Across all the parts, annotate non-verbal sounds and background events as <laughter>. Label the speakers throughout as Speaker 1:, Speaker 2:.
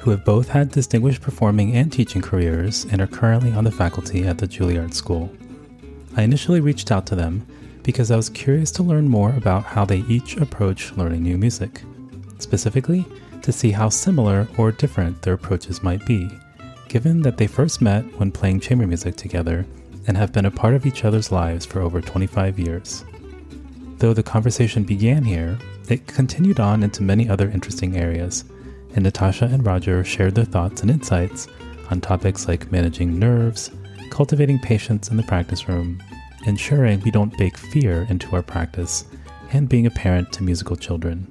Speaker 1: who have both had distinguished performing and teaching careers and are currently on the faculty at the Juilliard School. I initially reached out to them because I was curious to learn more about how they each approach learning new music, specifically to see how similar or different their approaches might be, given that they first met when playing chamber music together and have been a part of each other's lives for over 25 years. Though the conversation began here, it continued on into many other interesting areas and Natasha and Roger shared their thoughts and insights on topics like managing nerves, cultivating patience in the practice room, ensuring we don't bake fear into our practice, and being a parent to musical children.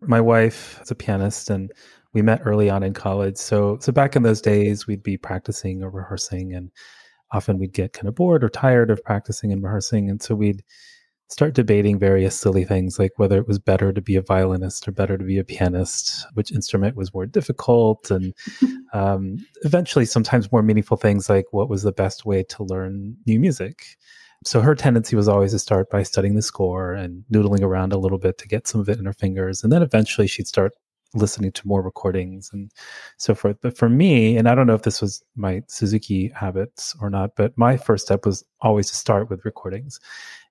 Speaker 1: My wife is a pianist and we met early on in college. So so back in those days we'd be practicing or rehearsing and often we'd get kind of bored or tired of practicing and rehearsing and so we'd start debating various silly things like whether it was better to be a violinist or better to be a pianist, which instrument was more difficult, and <laughs> um, eventually sometimes more meaningful things like what was the best way to learn new music. So her tendency was always to start by studying the score and noodling around a little bit to get some of it in her fingers. And then eventually she'd start listening to more recordings and so forth. But for me, and I don't know if this was my Suzuki habits or not, but my first step was always to start with recordings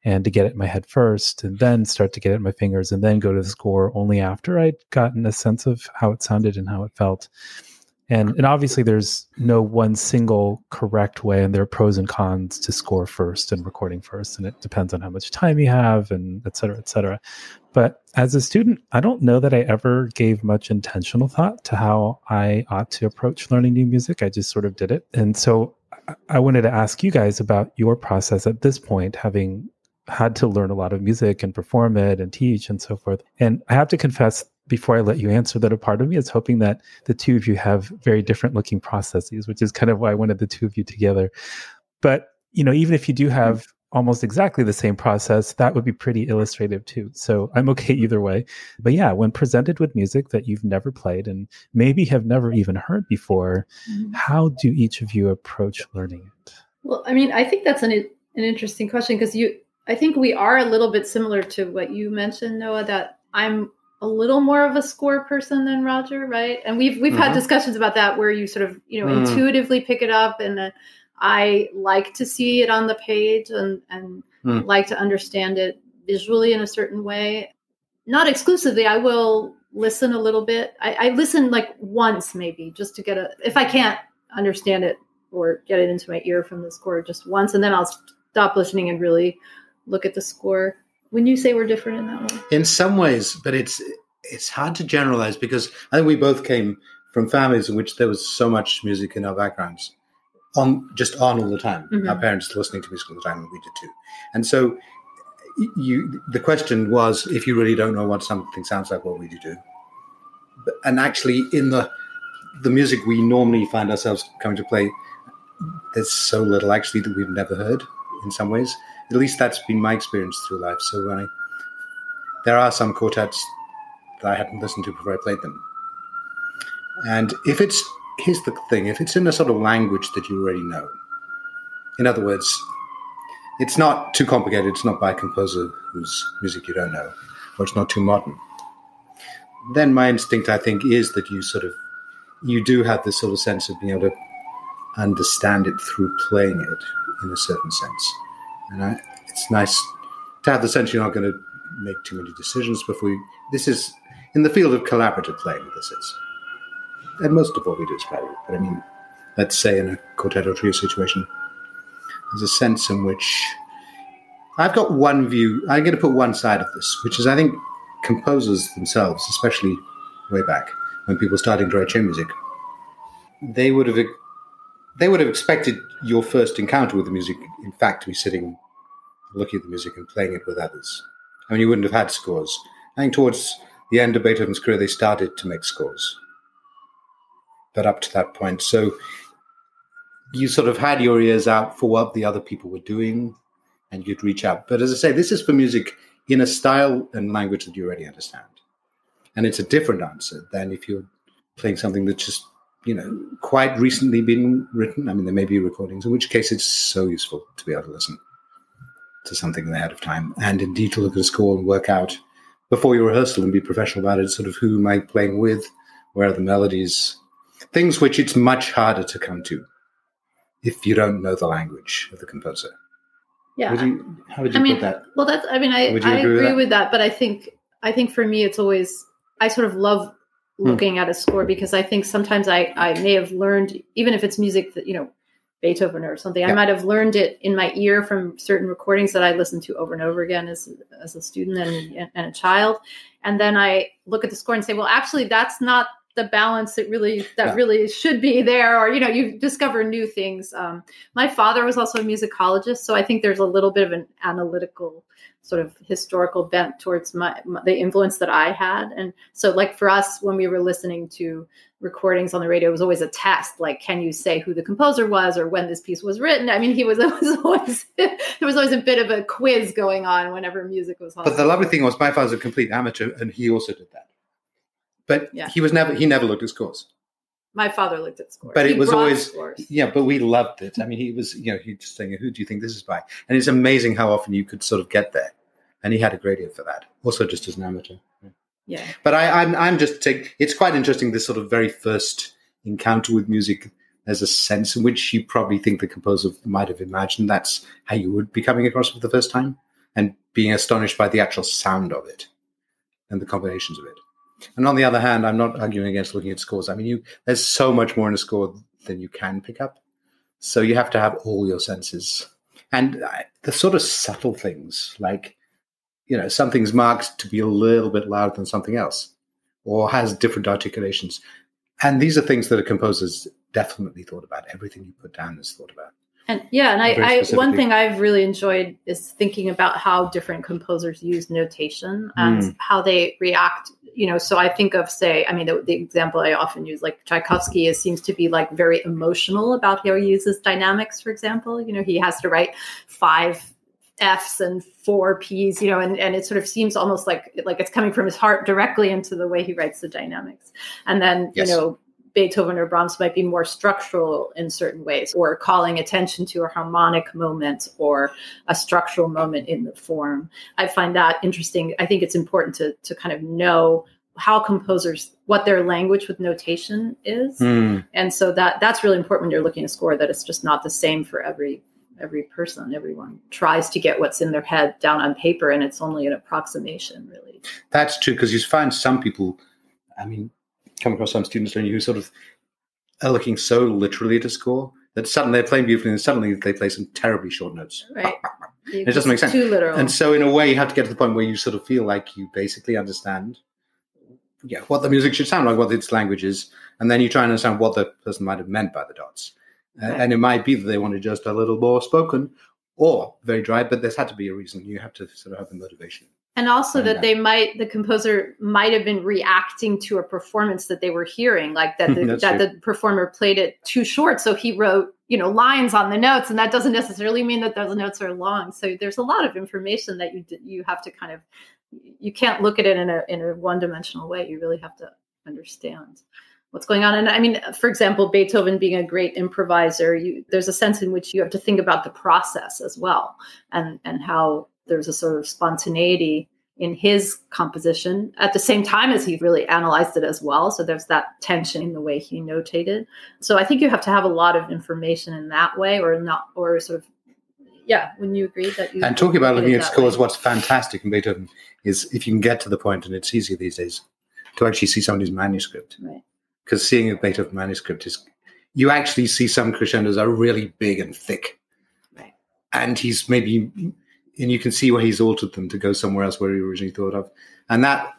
Speaker 1: and to get it in my head first and then start to get it in my fingers and then go to the score only after I'd gotten a sense of how it sounded and how it felt. And and obviously there's no one single correct way and there are pros and cons to score first and recording first. And it depends on how much time you have and et cetera, et cetera. But as a student, I don't know that I ever gave much intentional thought to how I ought to approach learning new music. I just sort of did it. And so I wanted to ask you guys about your process at this point, having had to learn a lot of music and perform it and teach and so forth. And I have to confess, before I let you answer, that a part of me is hoping that the two of you have very different looking processes, which is kind of why I wanted the two of you together. But you know, even if you do have almost exactly the same process, that would be pretty illustrative too. So I'm okay either way. But yeah, when presented with music that you've never played and maybe have never even heard before, mm-hmm. how do each of you approach learning it?
Speaker 2: Well, I mean, I think that's an an interesting question because you I think we are a little bit similar to what you mentioned, Noah, that I'm a little more of a score person than Roger, right? And we've we've mm-hmm. had discussions about that where you sort of, you know, mm. intuitively pick it up and uh, I like to see it on the page and and mm. like to understand it visually in a certain way. Not exclusively, I will listen a little bit. I, I listen like once maybe just to get a if I can't understand it or get it into my ear from the score just once and then I'll stop listening and really look at the score. When you say we're different in that way,
Speaker 3: in some ways, but it's it's hard to generalize because I think we both came from families in which there was so much music in our backgrounds, on just on all the time. Mm-hmm. Our parents listening to music all the time, and we did too. And so, you the question was if you really don't know what something sounds like, what would you do? And actually, in the the music we normally find ourselves coming to play, there's so little actually that we've never heard in some ways at least that's been my experience through life. So when I there are some quartets that I hadn't listened to before I played them. And if it's, here's the thing, if it's in a sort of language that you already know, in other words, it's not too complicated, it's not by a composer whose music you don't know, or it's not too modern, then my instinct, I think, is that you sort of, you do have this sort of sense of being able to understand it through playing it in a certain sense. And I, it's nice to have the sense you're not going to make too many decisions before you. This is in the field of collaborative playing. This is, and most of what we do is collaborative. But I mean, let's say in a quartet or trio situation, there's a sense in which I've got one view. I'm going to put one side of this, which is I think composers themselves, especially way back when people starting to write chamber music, they would have they would have expected your first encounter with the music, in fact, to be sitting looking at the music and playing it with others. I mean, you wouldn't have had scores. I think towards the end of Beethoven's career, they started to make scores. But up to that point, so you sort of had your ears out for what the other people were doing and you'd reach out. But as I say, this is for music in a style and language that you already understand. And it's a different answer than if you're playing something that's just, you know, quite recently been written. I mean, there may be recordings, in which case it's so useful to be able to listen to something ahead of time and indeed to look at a score and work out before your rehearsal and be professional about it, sort of who am I playing with, where are the melodies, things which it's much harder to come to if you don't know the language of the composer.
Speaker 2: Yeah.
Speaker 3: Would you, how would you
Speaker 2: I mean,
Speaker 3: put that?
Speaker 2: well, that's. I mean, I, I
Speaker 3: agree with
Speaker 2: with,
Speaker 3: that?
Speaker 2: that? but I think I think for me, it's always I sort of love. Looking at a score because I think sometimes I I may have learned even if it's music that you know Beethoven or something, I might have learned it in my ear from certain recordings that I listened to over and over again as as a student and and a child, and then I look at the score and say, well, actually, that's not the balance that really that
Speaker 3: Yeah.
Speaker 2: really should be there or you know you discover new things. Um, my father was also a musicologist so i think there's a little bit of an analytical sort of historical bent towards my, my the influence that i had and so like for us when we were listening to recordings on the radio it was always a test like can you say who the composer was or when this piece was written i mean he was, <laughs> it was always there was always a bit of a quiz going on whenever music was on
Speaker 3: But the lovely thing was, my father's a complete amateur, and he also did that. But
Speaker 2: Yeah.
Speaker 3: he was never he never looked at scores.
Speaker 2: My father looked at scores
Speaker 3: But it
Speaker 2: He
Speaker 3: was always-
Speaker 2: scores.
Speaker 3: Yeah, but we loved it. I mean, he was you know he just saying, "Who do you think this is by?" And it's amazing how often you could sort of get there. And he had a great ear for that, also just as an amateur.
Speaker 2: yeah
Speaker 3: But I, I'm I'm just take. It's quite interesting this sort of very first encounter with music. There's a sense in which you probably think the composer might have imagined that's how you would be coming across for the first time, and being astonished by the actual sound of it and the combinations of it. And on the other hand, I'm not arguing against looking at scores. I mean, you there's so much more in a score than you can pick up, so you have to have all your senses and the sort of subtle things like you know something's marked to be a little bit louder than something else or has different articulations and these are things that a composer's definitely thought about everything you put down is thought about
Speaker 2: And yeah, and I, I one thing I've really enjoyed is thinking about how different composers use notation and
Speaker 3: Mm.
Speaker 2: how they react. You know, so I think of say, I mean, the, the example I often use, like Tchaikovsky, is seems to be like very emotional about how he uses dynamics. For example, you know, he has to write five Fs and four Ps, you know, and, and it sort of seems almost like like it's coming from his heart directly into the way he writes the dynamics. And then,
Speaker 3: Yes.
Speaker 2: you know, Beethoven or Brahms might be more structural in certain ways, or calling attention to a harmonic moment or a structural moment in the form. I find that interesting. I think it's important to to kind of know how composers what their language with notation is, hmm. and so that that's really important when you're looking at a score. That it's just not the same for every every person. Everyone tries to get what's in their head down on paper, and it's only an approximation, really.
Speaker 3: that's true because you find some people i mean come across some students don't you who sort of are looking so literally at a score that suddenly they're playing beautifully and suddenly they play some terribly short notes
Speaker 2: Right.
Speaker 3: It doesn't make sense.
Speaker 2: Too literal.
Speaker 3: And so, in a way, you have to get to the point where you sort of feel like you basically understand, yeah, what the music should sound like, what its language is, and then you try and understand what the person might have meant by the dots. Uh,
Speaker 2: Right.
Speaker 3: and it might be that they wanted just a little more spoken, or very dry, but there's had to be a reason. You have to sort of have the motivation.
Speaker 2: And also that
Speaker 3: that.
Speaker 2: they might the composer might have been reacting to a performance that they were hearing like that <laughs> the, that
Speaker 3: true.
Speaker 2: the performer played it too short so he wrote you know lines on the notes and that doesn't necessarily mean that those notes are long so there's a lot of information that you you have to kind of you can't look at it in a in a one dimensional way. You really have to understand what's going on. And I mean, for example, Beethoven being a great improviser, you, there's a sense in which you have to think about the process as well, and and how there's a sort of spontaneity in his composition at the same time as he really analyzed it as well. So there's that tension in the way he notated. So I think you have to have a lot of information in that way, or not, or sort of yeah, when you agree that you
Speaker 3: and talking about looking at scores, what's fantastic in Beethoven is if you can get to the point, and it's easier these days to actually see somebody's manuscript.
Speaker 2: Right.
Speaker 3: Because seeing a Beethoven manuscript is, you actually see some crescendos are really big and thick,
Speaker 2: right.
Speaker 3: and he's maybe, and you can see where he's altered them to go somewhere else where he originally thought of, and that.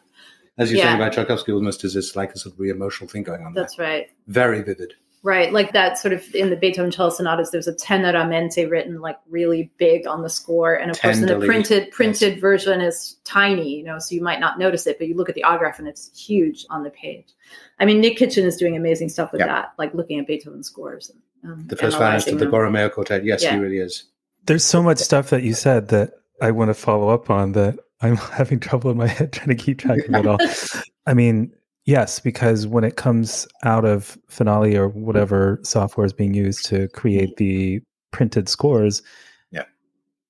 Speaker 3: As you're yeah. saying about Tchaikovsky, almost is this like a sort of re-emotional thing going on.
Speaker 2: That's
Speaker 3: there.
Speaker 2: right.
Speaker 3: Very vivid.
Speaker 2: Right, like that sort of in the Beethoven cello sonatas, there's a teneramente written like really big on the score, and of Tenderly, course in the printed printed yes. version is tiny, you know, so you might not notice it, but you look at the autograph and it's huge on the page. I mean, Nick Kitchen is doing amazing stuff with that, like looking at Beethoven scores. And, um,
Speaker 3: the first violinist of the Borromeo Quartet, yes, yeah. he really is.
Speaker 1: There's so much stuff that you said that I want to follow up on that I'm <laughs> having trouble in my head trying to keep track of it all. I mean, Yes, because when it comes out of Finale or whatever software is being used to create the printed scores,
Speaker 3: yeah,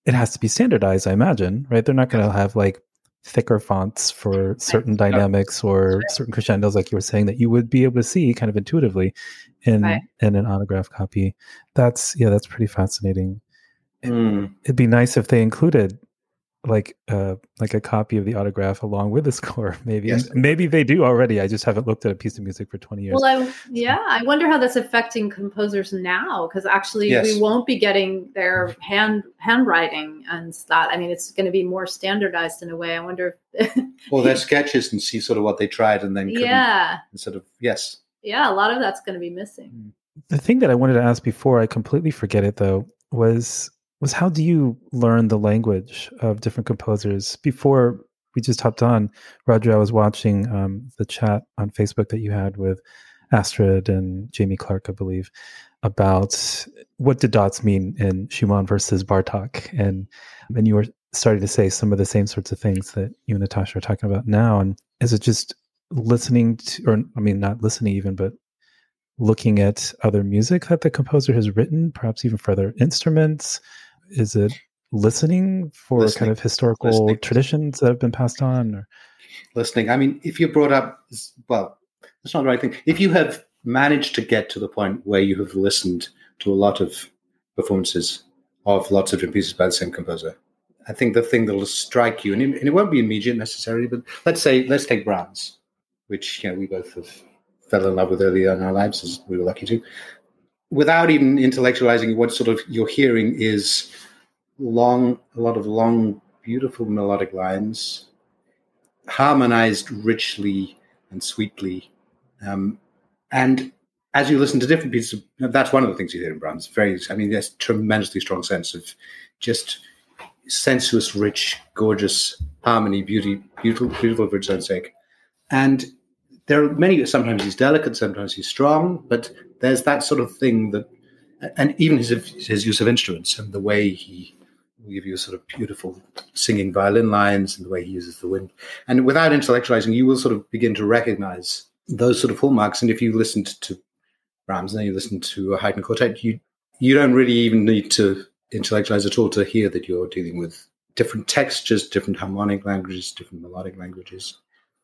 Speaker 1: it has to be standardized. I imagine, right? They're not going to have like thicker fonts for certain dynamics or certain crescendos, like you were saying, that you would be able to see kind of intuitively in right. in an autograph copy. That's yeah, that's pretty fascinating.
Speaker 3: Mm.
Speaker 1: It'd be nice if they included like uh like a copy of the autograph along with the <laughs> score maybe yes. maybe they do already i just haven't looked at a piece of music for 20 years
Speaker 2: well I, yeah i wonder how that's affecting composers now because actually yes. we won't be getting their hand handwriting and that i mean it's going to be more standardized in a way i wonder if <laughs>
Speaker 3: well their sketches and see sort of what they tried and then
Speaker 2: yeah
Speaker 3: sort of yes
Speaker 2: yeah a lot of that's going to be missing
Speaker 1: mm. the thing that i wanted to ask before i completely forget it though was was how do you learn the language of different composers? Before we just hopped on, Roger, I was watching um, the chat on Facebook that you had with Astrid and Jamie Clark, I believe, about what did dots mean in Schumann versus Bartok, and and you were starting to say some of the same sorts of things that you and Natasha are talking about now. And is it just listening to, or I mean, not listening even, but looking at other music that the composer has written, perhaps even for other instruments? Is it listening for listening. kind of historical listening. traditions that have been passed on or?
Speaker 3: listening i mean if you're brought up well that's not the right thing if you have managed to get to the point where you have listened to a lot of performances of lots of different pieces by the same composer i think the thing that will strike you and it, and it won't be immediate necessarily but let's say let's take brahms which you know we both have fell in love with early in our lives as we were lucky to without even intellectualizing what sort of you're hearing is long, a lot of long, beautiful melodic lines, harmonized richly and sweetly. Um, and as you listen to different pieces, of, that's one of the things you hear in Brahms. Very, I mean, there's tremendously strong sense of just sensuous, rich, gorgeous harmony, beauty, beautiful, beautiful for its own sake. And there are many. Sometimes he's delicate, sometimes he's strong, but there's that sort of thing that, and even his his use of instruments and the way he will give you sort of beautiful singing violin lines and the way he uses the wind, and without intellectualizing, you will sort of begin to recognize those sort of hallmarks. And if you listened to Brahms and then you listen to a Haydn quartet, you you don't really even need to intellectualize at all to hear that you're dealing with different textures, different harmonic languages, different melodic languages.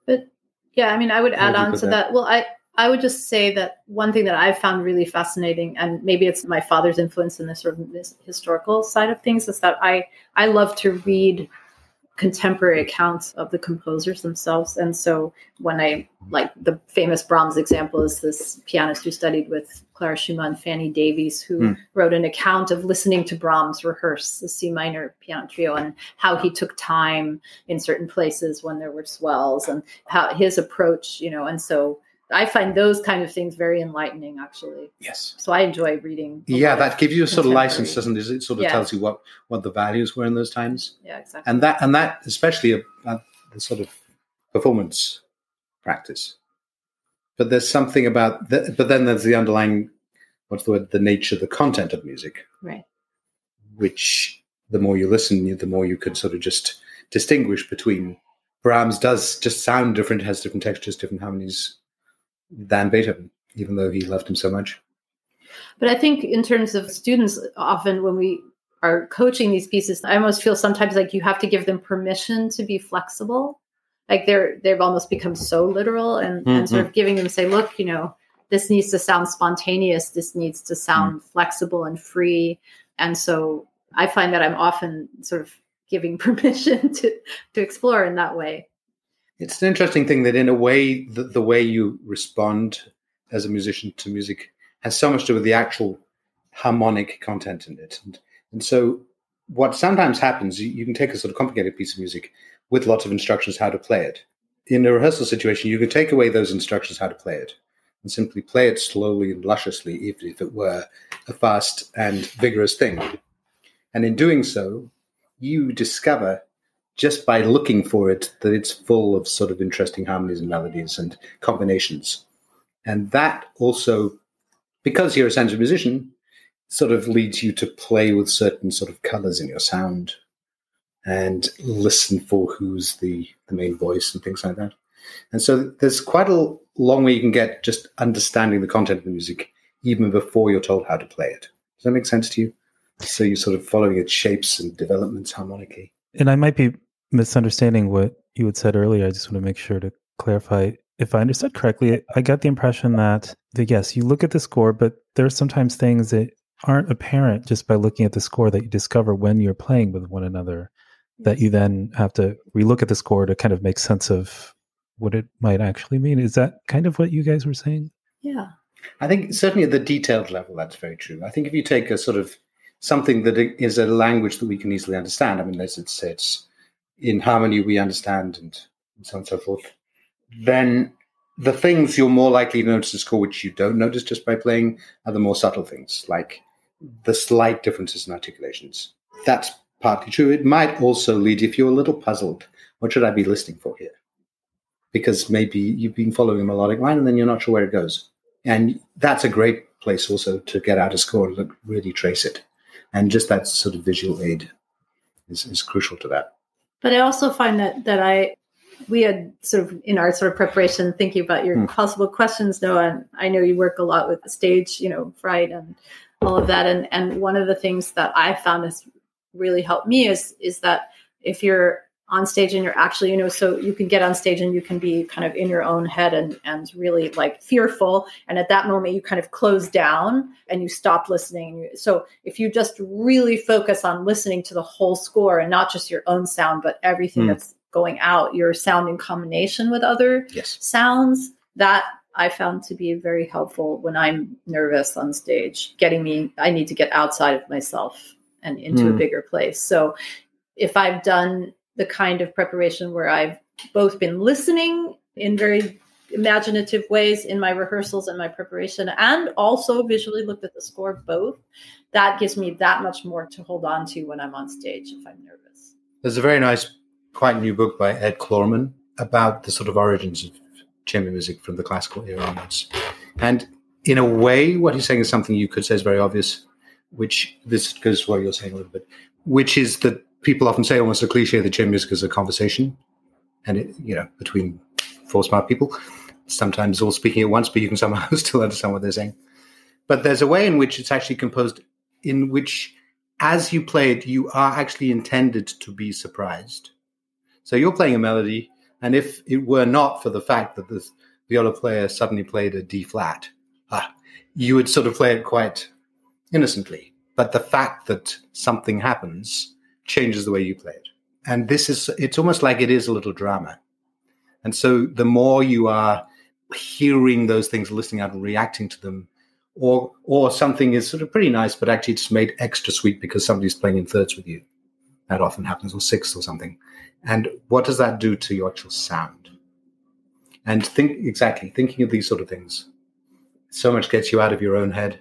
Speaker 2: But yeah, I mean, I would add on to that? that. Well, I I would just say that one thing that I've found really fascinating, and maybe it's my father's influence in this sort of this historical side of things, is that I I love to read contemporary accounts of the composers themselves. And so when I like the famous Brahms example is this pianist who studied with Clara Schumann, Fanny Davies, who mm. wrote an account of listening to Brahms rehearse the C minor piano trio and how he took time in certain places when there were swells and how his approach, you know, and so I find those kind of things very enlightening, actually.
Speaker 3: Yes.
Speaker 2: So I enjoy reading.
Speaker 3: Yeah, that gives you a sort of license, doesn't it? It sort of yeah. tells you what what the values were in those times.
Speaker 2: Yeah, exactly.
Speaker 3: And that and that especially a, a, the sort of performance practice. But there's something about that. But then there's the underlying, what's the word? The nature, the content of music.
Speaker 2: Right.
Speaker 3: Which the more you listen, the more you can sort of just distinguish between Brahms does just sound different, has different textures, different harmonies than Beethoven, even though he loved him so much.
Speaker 2: But I think in terms of students, often when we are coaching these pieces, I almost feel sometimes like you have to give them permission to be flexible. Like they're they've almost become so literal and, mm-hmm. and sort of giving them say, look, you know, this needs to sound spontaneous, this needs to sound mm-hmm. flexible and free. And so I find that I'm often sort of giving <laughs> permission to to explore in that way.
Speaker 3: It's an interesting thing that in a way the, the way you respond as a musician to music has so much to do with the actual harmonic content in it. And and so what sometimes happens, you, you can take a sort of complicated piece of music with lots of instructions how to play it. In a rehearsal situation, you can take away those instructions how to play it and simply play it slowly and lusciously, even if it were a fast and vigorous thing. And in doing so, you discover just by looking for it that it's full of sort of interesting harmonies and melodies and combinations. And that also, because you're a sensitive musician, sort of leads you to play with certain sort of colors in your sound and listen for who's the, the main voice and things like that. And so there's quite a long way you can get just understanding the content of the music even before you're told how to play it. Does that make sense to you? So you're sort of following its shapes and developments harmonically.
Speaker 1: And I might be misunderstanding what you had said earlier. I just want to make sure to clarify. If I understood correctly, I got the impression that, that yes, you look at the score, but there are sometimes things that aren't apparent just by looking at the score that you discover when you're playing with one another that you then have to relook at the score to kind of make sense of what it might actually mean is that kind of what you guys were saying
Speaker 2: yeah
Speaker 3: i think certainly at the detailed level that's very true i think if you take a sort of something that is a language that we can easily understand i mean let's say it's in harmony we understand and so on and so forth then the things you're more likely to notice in score which you don't notice just by playing are the more subtle things like the slight differences in articulations. That's partly true. It might also lead if you're a little puzzled. What should I be listening for here? Because maybe you've been following a melodic line and then you're not sure where it goes. And that's a great place also to get out a score and really trace it. And just that sort of visual aid is, is crucial to that.
Speaker 2: But I also find that that I we had sort of in our sort of preparation thinking about your hmm. possible questions, Noah. And I know you work a lot with the stage, you know, fright and all of that. And and one of the things that I found has really helped me is is that if you're on stage and you're actually you know so you can get on stage and you can be kind of in your own head and and really like fearful and at that moment you kind of close down and you stop listening so if you just really focus on listening to the whole score and not just your own sound but everything mm. that's going out your sound in combination with other
Speaker 3: yes.
Speaker 2: sounds that I found to be very helpful when I'm nervous on stage, getting me, I need to get outside of myself and into mm. a hmm. bigger place. So if I've done the kind of preparation where I've both been listening in very imaginative ways in my rehearsals and my preparation and also visually looked at the score both that gives me that much more to hold on to when i'm on stage if i'm nervous
Speaker 3: there's a very nice quite new book by ed klorman about the sort of origins of chamber music from the classical era onwards. And in a way, what he's saying is something you could say is very obvious, which this goes to what you're saying a little bit, which is that people often say almost a cliche chamber music is a conversation, and it, you know, between four smart people, sometimes all speaking at once, but you can somehow <laughs> still understand what they're saying. But there's a way in which it's actually composed, in which as you play it, you are actually intended to be surprised. So you're playing a melody, and if it were not for the fact that the viola player suddenly played a D flat, ah, you would sort of play it quite innocently. But the fact that something happens changes the way you play it. And this is, it's almost like it is a little drama. And so the more you are hearing those things, listening out and reacting to them, or or something is sort of pretty nice, but actually it's made extra sweet because somebody's playing in thirds with you. That often happens, or sixths or something. And what does that do to your actual sound? And think exactly, thinking of these sort of things, so much gets you out of your own head.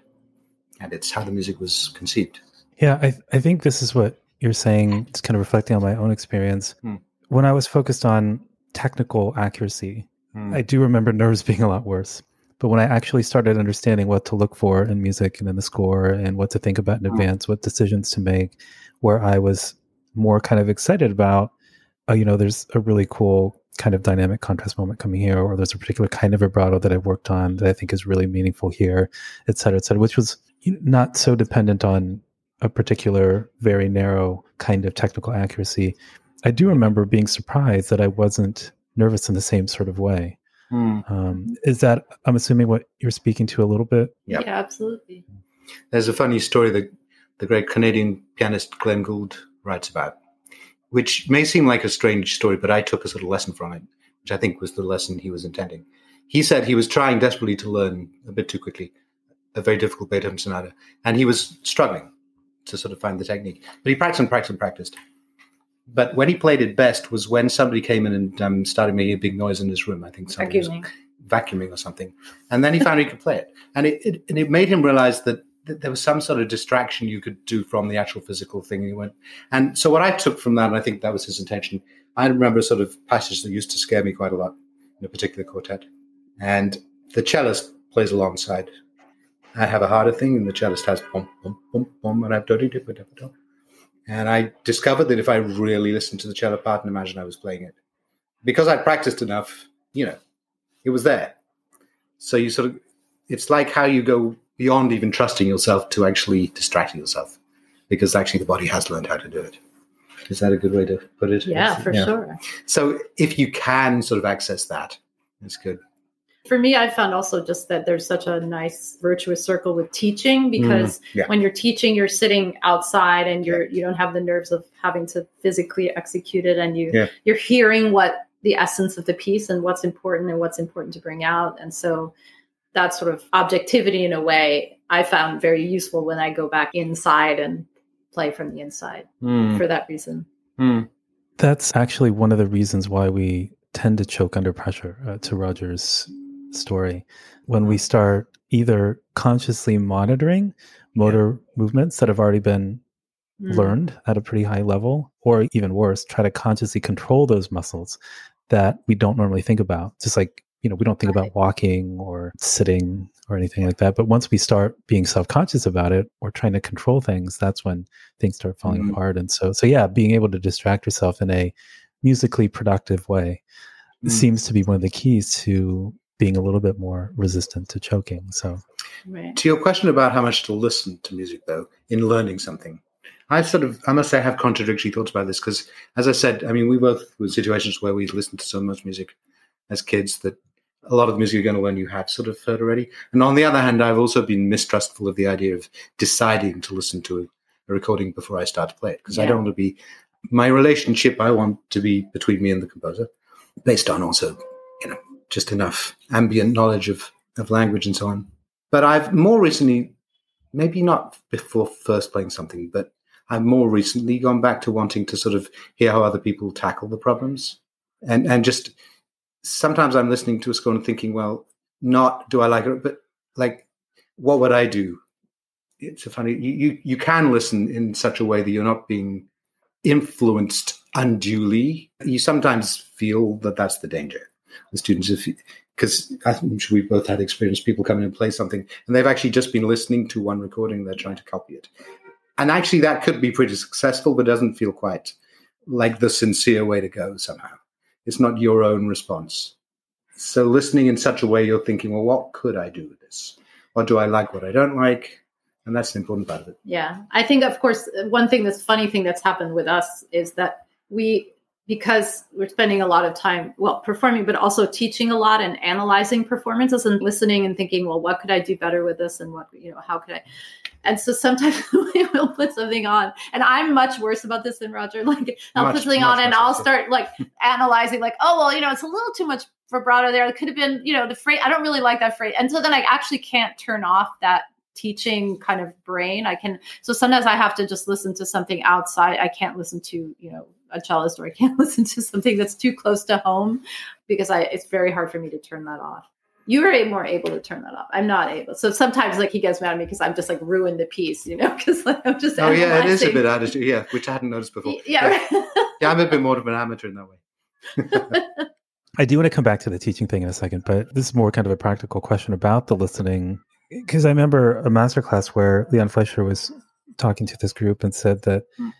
Speaker 3: And it's how the music was conceived.
Speaker 1: Yeah, I, I think this is what you're saying. It's kind of reflecting on my own experience. Hmm. When I was focused on technical accuracy, hmm. I do remember <laughs> nerves being a lot worse. But when I actually started understanding what to look for in music and in the score and what to think about in hmm. advance, what decisions to make, where I was more kind of excited about oh, you know, there's a really cool kind of dynamic contrast moment coming here, or there's a particular kind of vibrato that I've worked on that I think is really meaningful here, et cetera, et cetera, which was not so dependent on a particular very narrow kind of technical accuracy. I do remember being surprised that I wasn't nervous in the same sort of way. Mm. Um, is that I'm assuming what you're speaking to a little bit?
Speaker 2: Yep. Yeah, absolutely.
Speaker 3: There's a funny story that the great Canadian pianist Glenn Gould writes about, which may seem like a strange story, but I took a sort of lesson from it, which I think was the lesson he was intending. He said he was trying desperately to learn a bit too quickly a very difficult Beethoven sonata, and he was struggling to sort of find the technique. But he practiced and practiced and practiced. But when he played it best was when somebody came in and um, started making a big noise in his room. I think somebody vacuuming. was vacuuming or something, and then he found he could play it, and it, it, and it made him realize that there was some sort of distraction you could do from the actual physical thing. he went, and so what I took from that, and I think that was his intention. I remember a sort of passage that used to scare me quite a lot in a particular quartet, and the cellist plays alongside. I have a harder thing, and the cellist has boom, boom, boom, boom, and I have do do do do And I discovered that if I really listened to the cello part and imagine I was playing it, because I'd practiced enough, you know, it was there. So you sort of, it's like how you go beyond even trusting yourself to actually distracting yourself because actually the body has learned how to do it. Is that a good way to put it?
Speaker 2: Yeah, for yeah. sure.
Speaker 3: So if you can sort of access that, it's good.
Speaker 2: For me, I found also just that there's such a nice virtuous circle with teaching because mm, yeah. when you're teaching, you're sitting outside and you're yeah. you don't have the nerves of having to physically execute it, and you you're hearing what the essence of the piece and what's important and what's important to bring out, and so that sort of objectivity in a way I found very useful when I go back inside and play from the inside mm. for that reason. Mm.
Speaker 1: That's actually one of the reasons why we tend to choke under pressure uh, to Roger's story. When we start either consciously monitoring motor yeah. movements that have already been mm. learned at a pretty high level, or even worse, try to consciously control those muscles that we don't normally think about. Just like you know, we don't think right. about walking or sitting or anything like that. But once we start being self-conscious about it or trying to control things, that's when things start falling mm-hmm. apart. And so, so yeah, being able to distract yourself in a musically productive way mm-hmm. seems to be one of the keys to being a little bit more resistant to choking. So,
Speaker 3: right. to your question about how much to listen to music, though, in learning something, I sort of, I must say, I have contradictory thoughts about this because, as I said, I mean, we both were situations where we listened to so much music as kids that a lot of the music you're going to learn you have sort of heard already. And on the other hand, I've also been mistrustful of the idea of deciding to listen to a, a recording before I start to play it because yeah. I don't want to be my relationship. I want to be between me and the composer, based on also you know just enough ambient knowledge of of language and so on. But I've more recently, maybe not before first playing something, but I've more recently gone back to wanting to sort of hear how other people tackle the problems and and just sometimes I'm listening to a score and thinking, well, not do I like it, but like, what would I do? It's a funny. You, you you can listen in such a way that you're not being influenced unduly. You sometimes feel that that's the danger. The students, if because I'm sure we both had experience, people come in and play something, and they've actually just been listening to one recording, they're trying to copy it, and actually that could be pretty successful, but doesn't feel quite like the sincere way to go somehow. It's not your own response. So listening in such a way, you're thinking, well, what could I do with this? What do I like? What I don't like? And that's an important part of it.
Speaker 2: Yeah, I think, of course, one thing that's funny thing that's happened with us is that we because we're spending a lot of time well performing but also teaching a lot and analyzing performances and listening and thinking well what could i do better with this and what you know how could i and so sometimes <laughs> we will put something on, and I'm much worse about this than Roger. <laughs> Like I'll much, put something on, and I'll start like <laughs> analyzing, like, oh well, you know, it's a little too much vibrato there. It could have been, you know, the phrase. I don't really like that phrase, and so then I actually can't turn off that teaching kind of brain. I can. So sometimes I have to just listen to something outside. I can't listen to, you know, a cellist, or I can't <laughs> listen to something that's too close to home because I. It's very hard for me to turn that off you are more able to turn that off. I'm not able. So sometimes like he gets mad at me because I'm just like ruined the piece, you know, <laughs> because like, I'm just.
Speaker 3: Oh yeah, it is a bit attitude. Yeah, which I hadn't noticed before.
Speaker 2: Yeah,
Speaker 3: yeah. yeah I'm a bit more of an amateur in that way. <laughs>
Speaker 1: I do want to come back to the teaching thing in a second, but this is more kind of a practical question about the listening. Because I remember a masterclass where Leon Fleisher was talking to this group and said that, mm.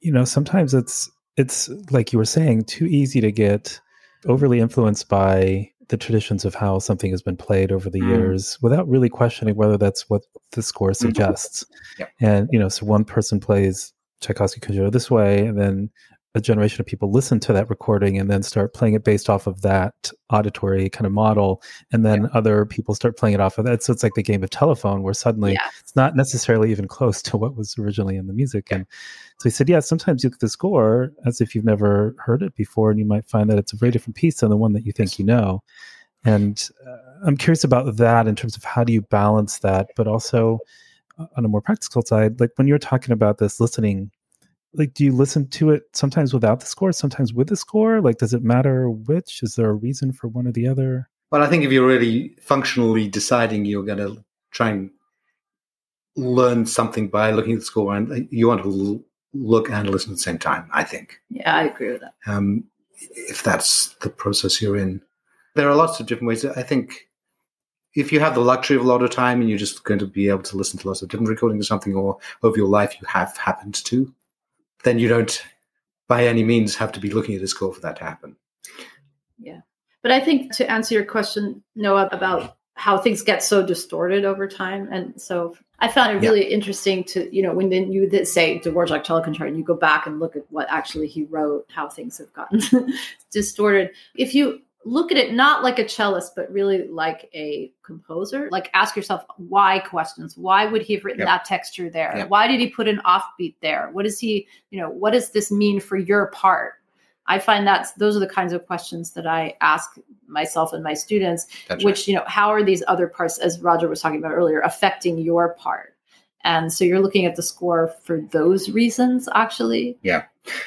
Speaker 1: you know, sometimes it's it's like you were saying, too easy to get overly influenced by the traditions of how something has been played over the mm. years without really questioning whether that's what the score mm-hmm. suggests.
Speaker 3: Yeah.
Speaker 1: And, you know, so one person plays Tchaikovsky concerto this way, and then a generation of people listen to that recording and then start playing it based off of that auditory kind of model and then yeah. other people start playing it off of that so it's like the game of telephone where suddenly yeah. it's not necessarily even close to what was originally in the music yeah. and so he said yeah sometimes you look at the score as if you've never heard it before and you might find that it's a very different piece than the one that you think you know. And uh, i'm curious about that in terms of how do you balance that but also uh, on a more practical side like when you're talking about this listening like do you listen to it sometimes without the score sometimes with the score? Like does it matter which? Is there a reason for one or the other?
Speaker 3: Well i think if you're really functionally deciding you're going to try and learn something by looking at the score and you want to look and listen at the same time i think
Speaker 2: yeah i agree with that
Speaker 3: um, if that's the process you're in there are lots of different ways i think if you have the luxury of a lot of time and you're just going to be able to listen to lots of different recordings or something or over your life you have happened to then you don't by any means have to be looking at a score for that to happen.
Speaker 2: Yeah. But I think to answer your question, Noah, about how things get so distorted over time. And so I found it really yeah. interesting to, you know, when then you did say Dvorak concerto and you go back and look at what actually he wrote, how things have gotten <laughs> distorted. If you look at it not like a cellist, but really like a composer. Like ask yourself why questions. Why would he have written yep. that texture there? Yep. Why did he put an offbeat there? What does he, you know, what does this mean for your part? I find that those are the kinds of questions that I ask myself and my students, That's which, right. you know, how are these other parts, as Roger was talking about earlier, affecting your part? And so you're looking at the score for those reasons, actually.
Speaker 3: Yeah.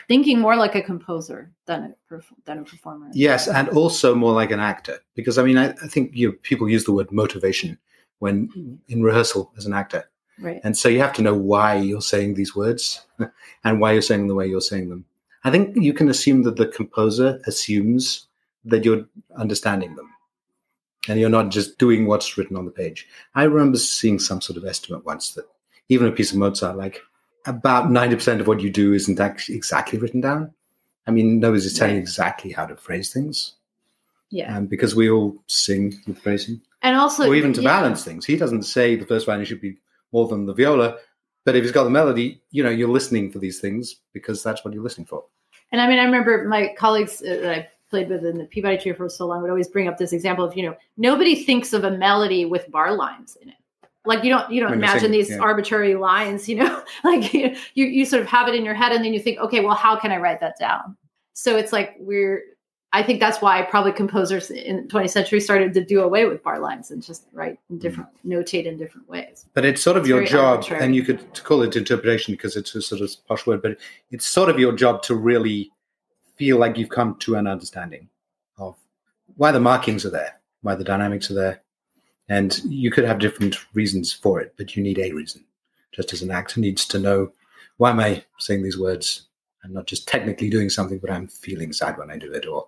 Speaker 2: Thinking more like a composer than a, than a performer.
Speaker 3: Yes, and also more like an actor. Because, I mean, I, I think you people use the word motivation when mm-hmm. in rehearsal as an actor.
Speaker 2: Right.
Speaker 3: And so you have to know why you're saying these words <laughs> and why you're saying them the way you're saying them. I think you can assume that the composer assumes that you're understanding them and you're not just doing what's written on the page. I remember seeing some sort of estimate once that even a piece of Mozart, like about 90% of what you do isn't actually exactly written down. I mean, nobody's telling you exactly how to phrase things.
Speaker 2: Yeah.
Speaker 3: Um, because we all sing with phrasing.
Speaker 2: And also,
Speaker 3: or even to yeah. balance things. He doesn't say the first violin should be more than the viola, but if he's got the melody, you know, you're listening for these things because that's what you're listening for.
Speaker 2: And I mean, I remember my colleagues uh, that I played with in the Peabody Trio for so long would always bring up this example of, you know, nobody thinks of a melody with bar lines in it like you don't you don't imagine these yeah. arbitrary lines you know <laughs> like you, you sort of have it in your head and then you think okay well how can i write that down so it's like we're i think that's why probably composers in the 20th century started to do away with bar lines and just write in different mm. notate in different ways
Speaker 3: but it's sort of it's your job arbitrary. and you could call it interpretation because it's a sort of posh word but it's sort of your job to really feel like you've come to an understanding of why the markings are there why the dynamics are there and you could have different reasons for it, but you need a reason. Just as an actor needs to know why am I saying these words? I'm not just technically doing something, but I'm feeling sad when I do it, or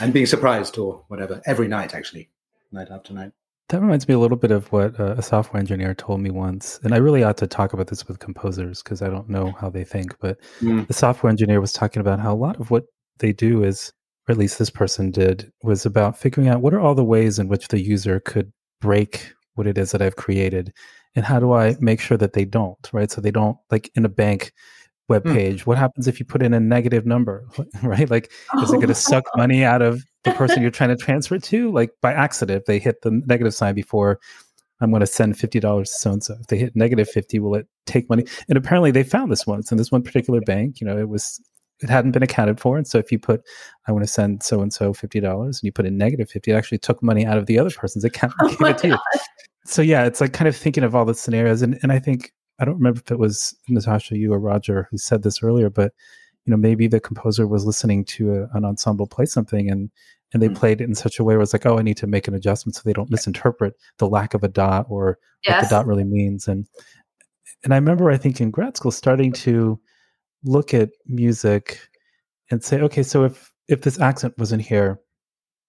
Speaker 3: I'm being surprised, or whatever. Every night, actually, night after night.
Speaker 1: That reminds me a little bit of what uh, a software engineer told me once. And I really ought to talk about this with composers because I don't know how they think. But mm. the software engineer was talking about how a lot of what they do is, or at least this person did, was about figuring out what are all the ways in which the user could break what it is that I've created? And how do I make sure that they don't, right? So they don't like in a bank web hmm. page, mm. what happens if you put in a negative number, <laughs> right? Like, oh. is it going <laughs> to suck money out of the person you're trying to transfer to? Like by accident, they hit the negative sign before I'm going to send $50 to so and so. If they hit negative 50, will it take money? And apparently they found this once in this one particular bank, you know, it was it hadn't been accounted for. And so if you put, I want to send so and so fifty dollars, and you put in negative fifty, it actually took money out of the other person's account <laughs> oh gave it to you. So yeah, it's like kind of thinking of all the scenarios, and and I think I don't remember if it was Natasha, you or Roger who said this earlier, but you know maybe the composer was listening to a, an ensemble play something and and they mm-hmm. played it in such a way where it's like, oh, I need to make an adjustment so they don't misinterpret the lack of a dot or yes. what the dot really means. And and I remember I think in grad school starting to look at music and say, okay, so if if this accent wasn't here,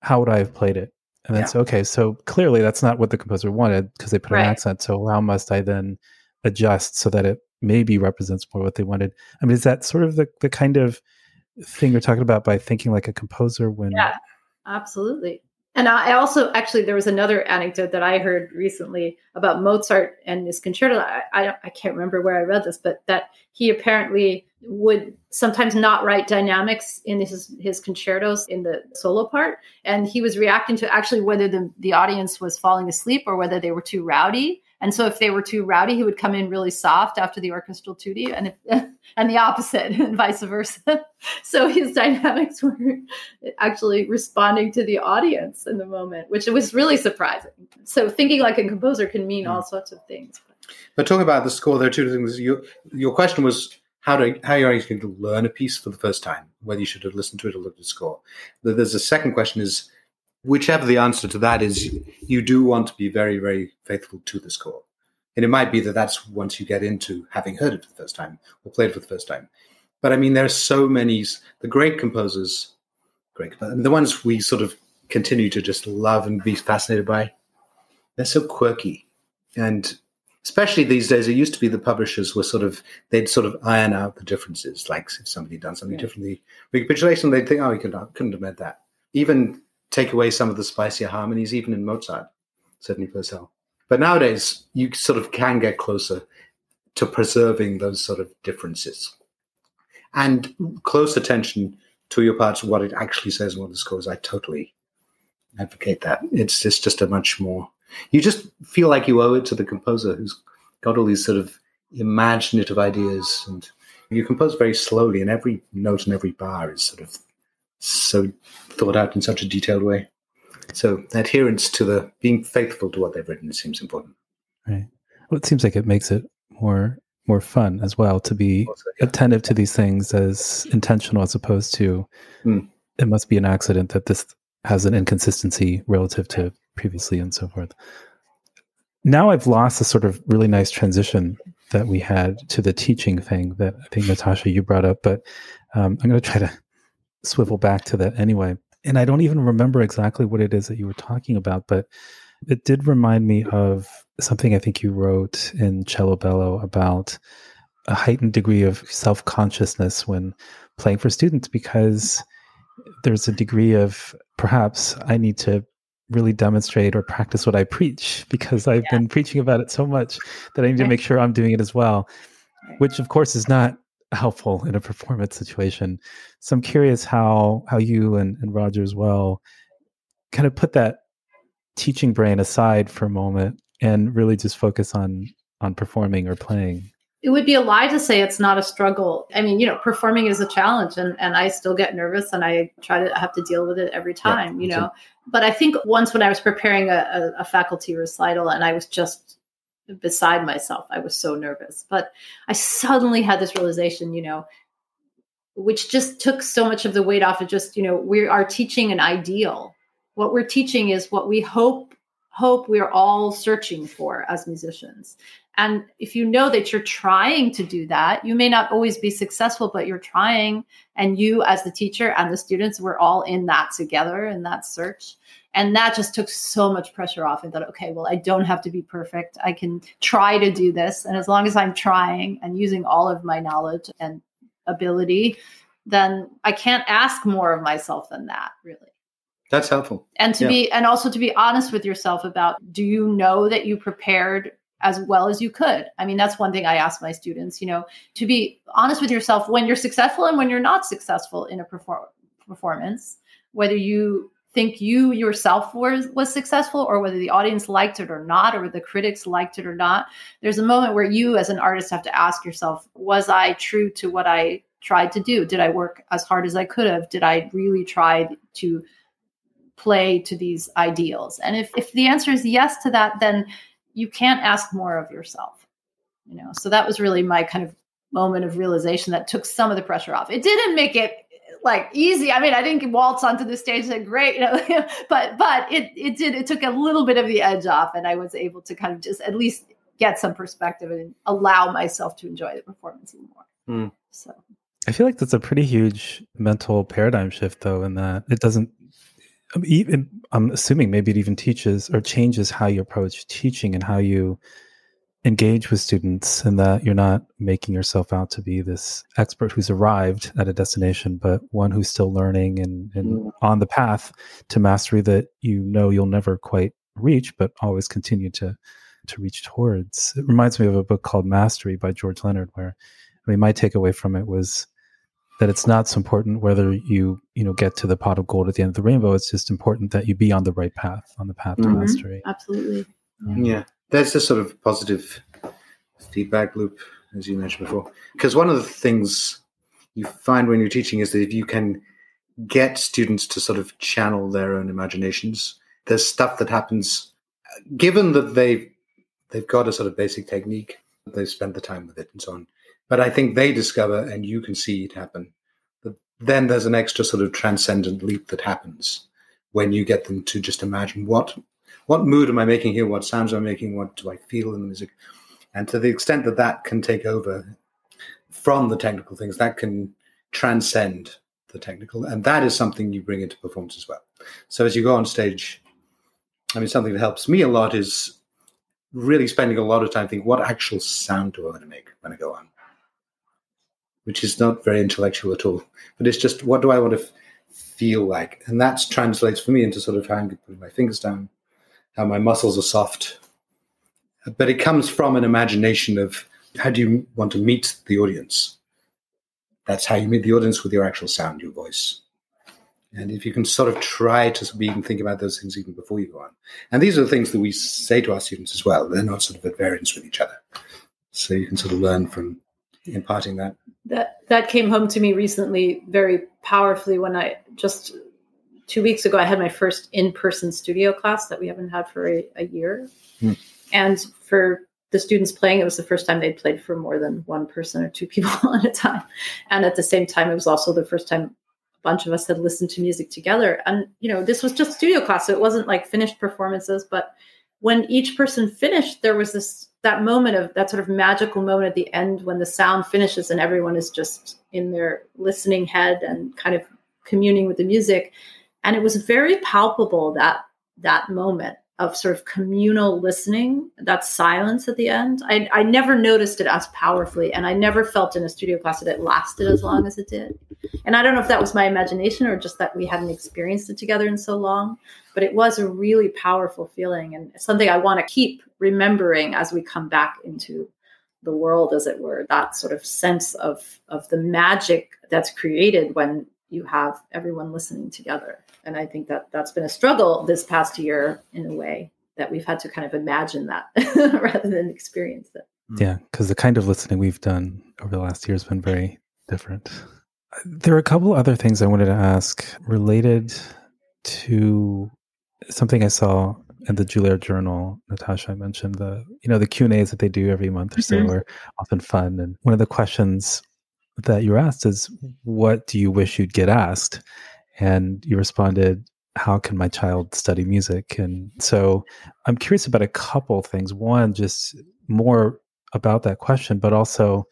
Speaker 1: how would I have played it? And then yeah. say, okay, so clearly that's not what the composer wanted because they put right. an accent. So how must I then adjust so that it maybe represents more what they wanted? I mean, is that sort of the, the kind of thing you're talking about by thinking like a composer when
Speaker 2: yeah absolutely and I also actually there was another anecdote that I heard recently about Mozart and his concerto. I, I, I can't remember where I read this, but that he apparently would sometimes not write dynamics in his his concertos in the solo part, and he was reacting to actually whether the the audience was falling asleep or whether they were too rowdy. And so if they were too rowdy, he would come in really soft after the orchestral tutti, and if, <laughs> and the opposite, <laughs> and vice versa. <laughs> so his dynamics were actually responding to the audience in the moment, which was really surprising. So thinking like a composer can mean mm-hmm. all sorts of things.
Speaker 3: But talking about the score, there are two things. You, your question was how do how are you going to learn a piece for the first time? Whether you should have listened to it or looked at the score. There's a second question is whichever the answer to that is, you do want to be very, very faithful to the score. And it might be that that's once you get into having heard it for the first time or played for the first time. But I mean, there are so many, the great composers, great, the ones we sort of continue to just love and be fascinated by, they're so quirky. And especially these days, it used to be the publishers were sort of, they'd sort of iron out the differences. Like if somebody had done something yeah. differently, recapitulation, they'd think, oh, you couldn't, couldn't have made that. Even take away some of the spicier harmonies, even in Mozart, certainly Purcell. But nowadays, you sort of can get closer to preserving those sort of differences and close attention to your parts, what it actually says what the score is. I totally advocate that. It's just, just a much more, you just feel like you owe it to the composer who's got all these sort of imaginative ideas and you compose very slowly and every note and every bar is sort of so thought out in such a detailed way. So adherence to the being faithful to what they've written seems important.
Speaker 1: Right. Well, it seems like it makes it more more fun as well to be also, yeah. attentive to these things as intentional as opposed to mm. it must be an accident that this has an inconsistency relative to previously and so forth. Now I've lost a sort of really nice transition that we had to the teaching thing that I think Natasha you brought up, but um, I'm going to try to swivel back to that anyway. And I don't even remember exactly what it is that you were talking about, but it did remind me of something I think you wrote in Cello Bello about a heightened degree of self consciousness when playing for students because there's a degree of perhaps I need to really demonstrate or practice what I preach <laughs> because I've yeah. been preaching about it so much that I need to <laughs> make sure I'm doing it as well, which of course is not helpful in a performance situation. So I'm curious how how you and, and Roger as well kind of put that teaching brain aside for a moment and really just focus on on performing or playing.
Speaker 2: It would be a lie to say it's not a struggle. I mean, you know, performing is a challenge and, and I still get nervous and I try to have to deal with it every time, yeah, you know. Too. But I think once when I was preparing a, a, a faculty recital and I was just beside myself. I was so nervous. But I suddenly had this realization, you know, which just took so much of the weight off of just, you know, we are teaching an ideal. What we're teaching is what we hope hope we're all searching for as musicians. And if you know that you're trying to do that, you may not always be successful, but you're trying. And you, as the teacher and the students, we're all in that together in that search. And that just took so much pressure off. And thought, okay, well, I don't have to be perfect. I can try to do this. And as long as I'm trying and using all of my knowledge and ability, then I can't ask more of myself than that, really.
Speaker 3: That's helpful.
Speaker 2: And to yeah. be, and also to be honest with yourself about do you know that you prepared as well as you could. I mean, that's one thing I ask my students, you know, to be honest with yourself when you're successful and when you're not successful in a perform- performance, whether you think you yourself was was successful or whether the audience liked it or not or the critics liked it or not there's a moment where you as an artist have to ask yourself was i true to what i tried to do? Did i work as hard as i could have? Did i really try to play to these ideals? And if, if the answer is yes to that then you can't ask more of yourself you know? So that was really my kind of moment of realization that took some of the pressure off. It didn't make it like easy. I mean, I didn't waltz onto the stage and great, you know, <laughs> but but it it did it took a little bit of the edge off, and I was able to kind of just at least get some perspective and allow myself to enjoy the performance even more. Mm. So
Speaker 1: I feel like that's a pretty huge mental paradigm shift, though, in that it doesn't. Even, I'm assuming maybe it even teaches or changes how you approach teaching and how you engage with students and that you're not making yourself out to be this expert who's arrived at a destination, but one who's still learning and, and mm. on the path to mastery that you know you'll never quite reach, but always continue to to reach towards. It reminds me of a book called Mastery by George Leonard, where I mean my takeaway from it was that it's not so important whether you you know get to the pot of gold at the end of the rainbow. It's just important that you be on the right path, on the path mm-hmm. to mastery.
Speaker 2: Absolutely.
Speaker 3: Yeah. yeah, there's this sort of positive feedback loop, as you mentioned before. Because one of the things you find when you're teaching is that if you can get students to sort of channel their own imaginations, there's stuff that happens. Given that they've they've got a sort of basic technique, they've spent the time with it and so on. But I think they discover, and you can see it happen. That then there's an extra sort of transcendent leap that happens when you get them to just imagine what what mood am I making here? What sounds am I making? What do I feel in the music? And to the extent that that can take over from the technical things, that can transcend the technical. And that is something you bring into performance as well. So as you go on stage, I mean, something that helps me a lot is really spending a lot of time thinking, what actual sound do I want to make when I go on? Which is not very intellectual at all, but it's just what do I want to f- feel like? And that translates for me into sort of how I'm putting my fingers down, how my muscles are soft, but it comes from an imagination of how do you want to meet the audience? That's how you meet the audience with your actual sound, your voice. And if you can sort of try to even think about those things even before you go on. And these are the things that we say to our students as well. They're not sort of at variance with each other. So you can sort of learn from imparting that.
Speaker 2: That that came home to me recently very powerfully when I just two weeks ago I had my first in-person studio class that we haven't had for a, a year. Hmm. And for the students playing, it was the first time they'd played for more than one person or two <laughs> people at a time. And at the same time, it was also the first time a bunch of us had listened to music together. And, you know, this was just studio class. So it wasn't like finished performances, but when each person finished, there was this that moment of that sort of magical moment at the end when the sound finishes and everyone is just in their listening head and kind of communing with the music. And it was very palpable that that moment of sort of communal listening, that silence at the end. I, I never noticed it as powerfully, and I never felt in a studio class that it lasted as long as it did. And I don't know if that was my imagination or just that we hadn't experienced it together in so long, but it was a really powerful feeling and something I want to keep remembering as we come back into the world, as it were. That sort of sense of of the magic that's created when you have everyone listening together and i think that that's been a struggle this past year in a way that we've had to kind of imagine that <laughs> rather than experience it
Speaker 1: yeah because the kind of listening we've done over the last year has been very different there are a couple other things i wanted to ask related to something i saw in the Juilliard Journal, Natasha I mentioned the you know the Q and A's that they do every month or so mm-hmm. are often fun. And one of the questions that you were asked is, "What do you wish you'd get asked?" And you responded how can my child study music? And so i'm curious about a couple things. One just more about that question but also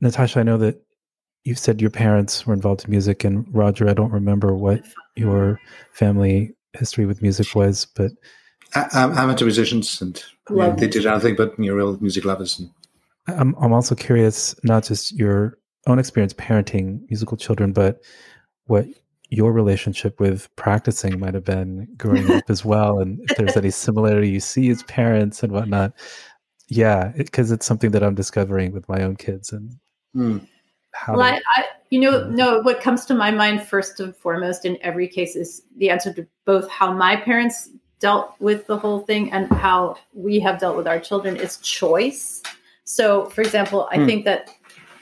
Speaker 1: natasha i know that you said your parents were involved in music and roger i don't remember what your family history with music was but
Speaker 3: amateur musicians and yeah, they did anything but you know, real music lovers and
Speaker 1: I'm, I'm also curious not just your own experience parenting musical children but what your relationship with practicing might have been growing up as well, and if there's any similarity you see as parents and whatnot. Yeah, because it, it's something that I'm discovering with my own kids and mm.
Speaker 2: how. Well, I, I, you know, no. What comes to my mind first and foremost in every case is the answer to both how my parents dealt with the whole thing and how we have dealt with our children is choice. So, for example, I mm. think that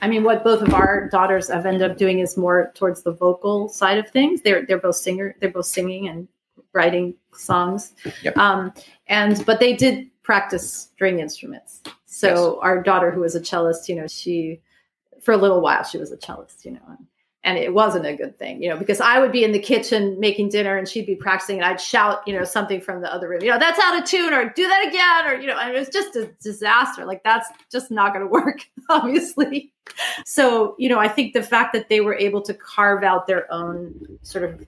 Speaker 2: I mean, what both of our daughters have ended up doing is more towards the vocal side of things. They're they're both singer. They're both singing and writing songs. Yep. Um, and but they did practice string instruments. So yes. our daughter, who was a cellist, you know, she for a little while she was a cellist, you know, and and it wasn't a good thing, you know, because I would be in the kitchen making dinner and she'd be practicing and I'd shout, you know, something from the other room, you know, that's out of tune or do that again or, you know, and it was just a disaster. Like that's just not going <laughs> to work, obviously. So, you know, I think the fact that they were able to carve out their own sort of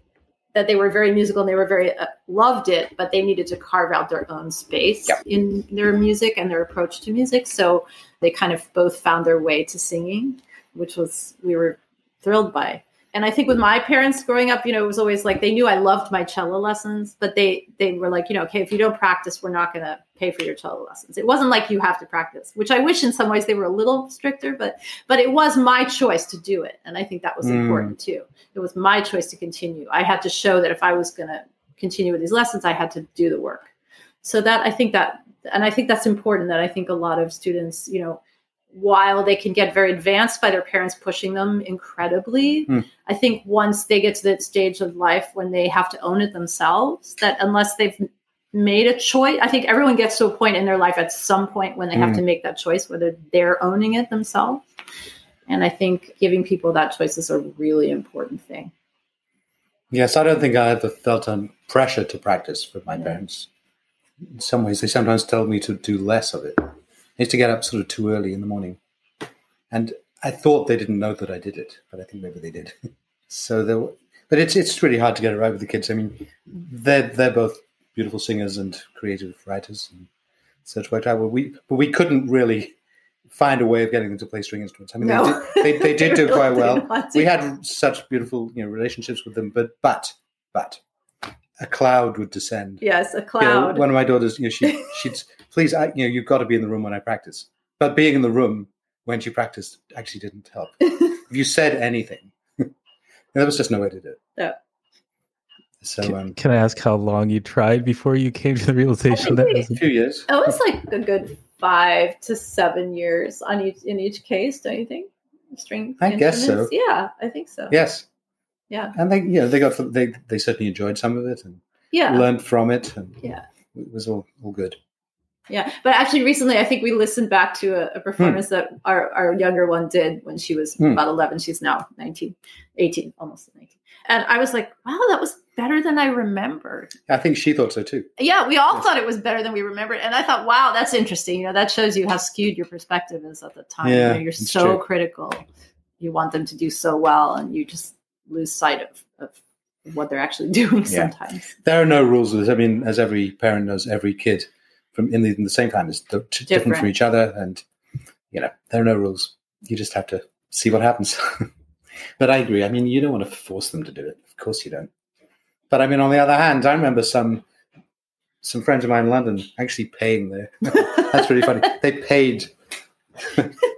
Speaker 2: that they were very musical and they were very uh, loved it, but they needed to carve out their own space
Speaker 3: Yep.
Speaker 2: in their music and their approach to music. So they kind of both found their way to singing, which was we were thrilled by. And I think with my parents growing up, you know, it was always like they knew I loved my cello lessons, but they they were like, you know, okay, if you don't practice, we're not going to pay for your cello lessons. It wasn't like you have to practice, which I wish in some ways they were a little stricter, but but it was my choice to do it, and I think that was
Speaker 3: Mm.
Speaker 2: important too. It was my choice to continue. I had to show that if I was going to continue with these lessons, I had to do the work. So that I think that, and I think that's important. That I think a lot of students, you know, while they can get very advanced by their parents pushing them incredibly,
Speaker 3: Mm.
Speaker 2: I think once they get to that stage of life when they have to own it themselves, that unless they've made a choice, I think everyone gets to a point in their life at some point when they have
Speaker 3: Mm.
Speaker 2: to make that choice, whether they're owning it themselves. And I think giving people that choice is a really important thing.
Speaker 3: Yes, I don't think I ever felt under pressure to practice with my
Speaker 2: Yeah.
Speaker 3: parents. In some ways, they sometimes told me to do less of it. I used to get up sort of too early in the morning. And I thought they didn't know that I did it, but I think maybe they did. <laughs> so there were, but it's it's really hard to get it right with the kids. I mean, they're they're both beautiful singers and creative writers and such worked out. But we but we couldn't really find a way of getting them to play string instruments. I mean,
Speaker 2: No.
Speaker 3: they, did, they they did do <laughs> quite well
Speaker 2: didn't want to.
Speaker 3: we had such beautiful you know relationships with them but but but a cloud would descend
Speaker 2: Yes, a
Speaker 3: You know,
Speaker 2: cloud.
Speaker 3: one of my daughters you know she <laughs> she'd please I, you know you've got to be in the room when i practice but being in the room when she practiced actually didn't help <laughs> if you said anything <laughs> there was just no way to do it
Speaker 2: Yeah.
Speaker 3: so
Speaker 1: Can,
Speaker 3: um
Speaker 1: can I ask how long you tried before you came to the realization that
Speaker 2: think
Speaker 1: was
Speaker 3: a few years
Speaker 2: it was like a good five to seven years on each in each case, don't you think? String.
Speaker 3: I guess so.
Speaker 2: Yeah, I think so.
Speaker 3: yes
Speaker 2: Yeah.
Speaker 3: and they you know they got they they certainly enjoyed some of it and
Speaker 2: Yeah.
Speaker 3: learned from it and
Speaker 2: Yeah.
Speaker 3: it was all all good
Speaker 2: Yeah, but actually, recently I think we listened back to a, a performance that our, our younger one did when she was
Speaker 3: Hmm.
Speaker 2: about 11. She's now 19, 18, almost 19. And I was like, wow, that was better than I remembered.
Speaker 3: i think she thought so too
Speaker 2: Yeah, we all
Speaker 3: Yes.
Speaker 2: thought it was better than we remembered. And I thought, wow, that's interesting. You know, that shows you how skewed your perspective is at the time. You
Speaker 3: Yeah,
Speaker 2: know, you're
Speaker 3: it's
Speaker 2: so
Speaker 3: true.
Speaker 2: critical. You want them to do so well, and you just lose sight of, of what they're actually <laughs> doing
Speaker 3: Yeah.
Speaker 2: sometimes.
Speaker 3: there are no rules. I mean, as every parent knows, every kid from in the, in the same time is d- t- different. from each other, and you know there are no rules. You just have to see what happens. <laughs> but I agree. I mean, you don't want to force them to do it. Of course, you don't. But I mean, on the other hand, I remember some some friends of mine in London actually paying their. <laughs> that's really funny. They paid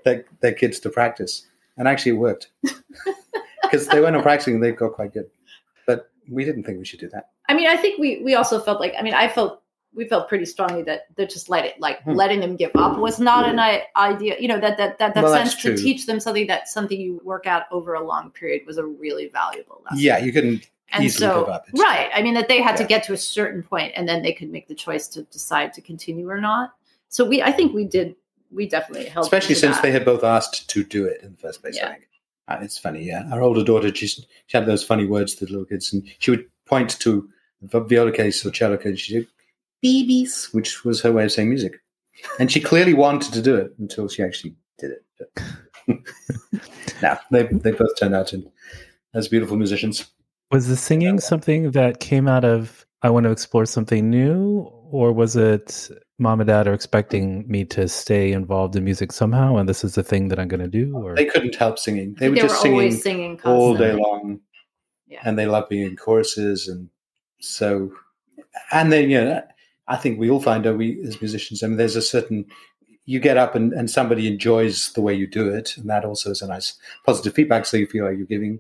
Speaker 3: their, their kids to practice, and actually it worked because they went on practicing and they got quite good. But we didn't think we should do that.
Speaker 2: I mean, I think we we also felt like I mean, I felt we felt pretty strongly that they're just let it like
Speaker 3: Hmm.
Speaker 2: letting them give up was not an i- idea. You know that that that, that
Speaker 3: Well,
Speaker 2: sense to teach them something that something you work out over a long period was a really valuable lesson.
Speaker 3: Yeah, you couldn't
Speaker 2: and
Speaker 3: easily
Speaker 2: so
Speaker 3: give up. It's-
Speaker 2: right. I mean that they had to get to a certain point and then they could make the choice to decide to continue or not. So we I think we did we definitely helped.
Speaker 3: especially since
Speaker 2: that.
Speaker 3: they had both asked to do it in the first place.
Speaker 2: Yeah.
Speaker 3: I think Uh, it's funny. Yeah, our older daughter she, she had those funny words to the little kids, and she would point to the viola case or cello case. and She said "BBs," which was her way of saying music, and she clearly wanted to do it until she actually did it. <laughs> Now they they both turned out in, as beautiful musicians.
Speaker 1: Was the singing something that came out of I want to explore something new, or was it mom and dad are expecting me to stay involved in music somehow, and this is the thing that I'm going to do? Or
Speaker 3: They couldn't help singing. They
Speaker 2: they
Speaker 3: were
Speaker 2: were
Speaker 3: just singing
Speaker 2: always singing
Speaker 3: all day long.
Speaker 2: Yeah.
Speaker 3: and they love being in choruses and so and then you know i think we all find that we as musicians i mean there's a certain you get up and, and somebody enjoys the way you do it and that also is a nice positive feedback so you feel like you're giving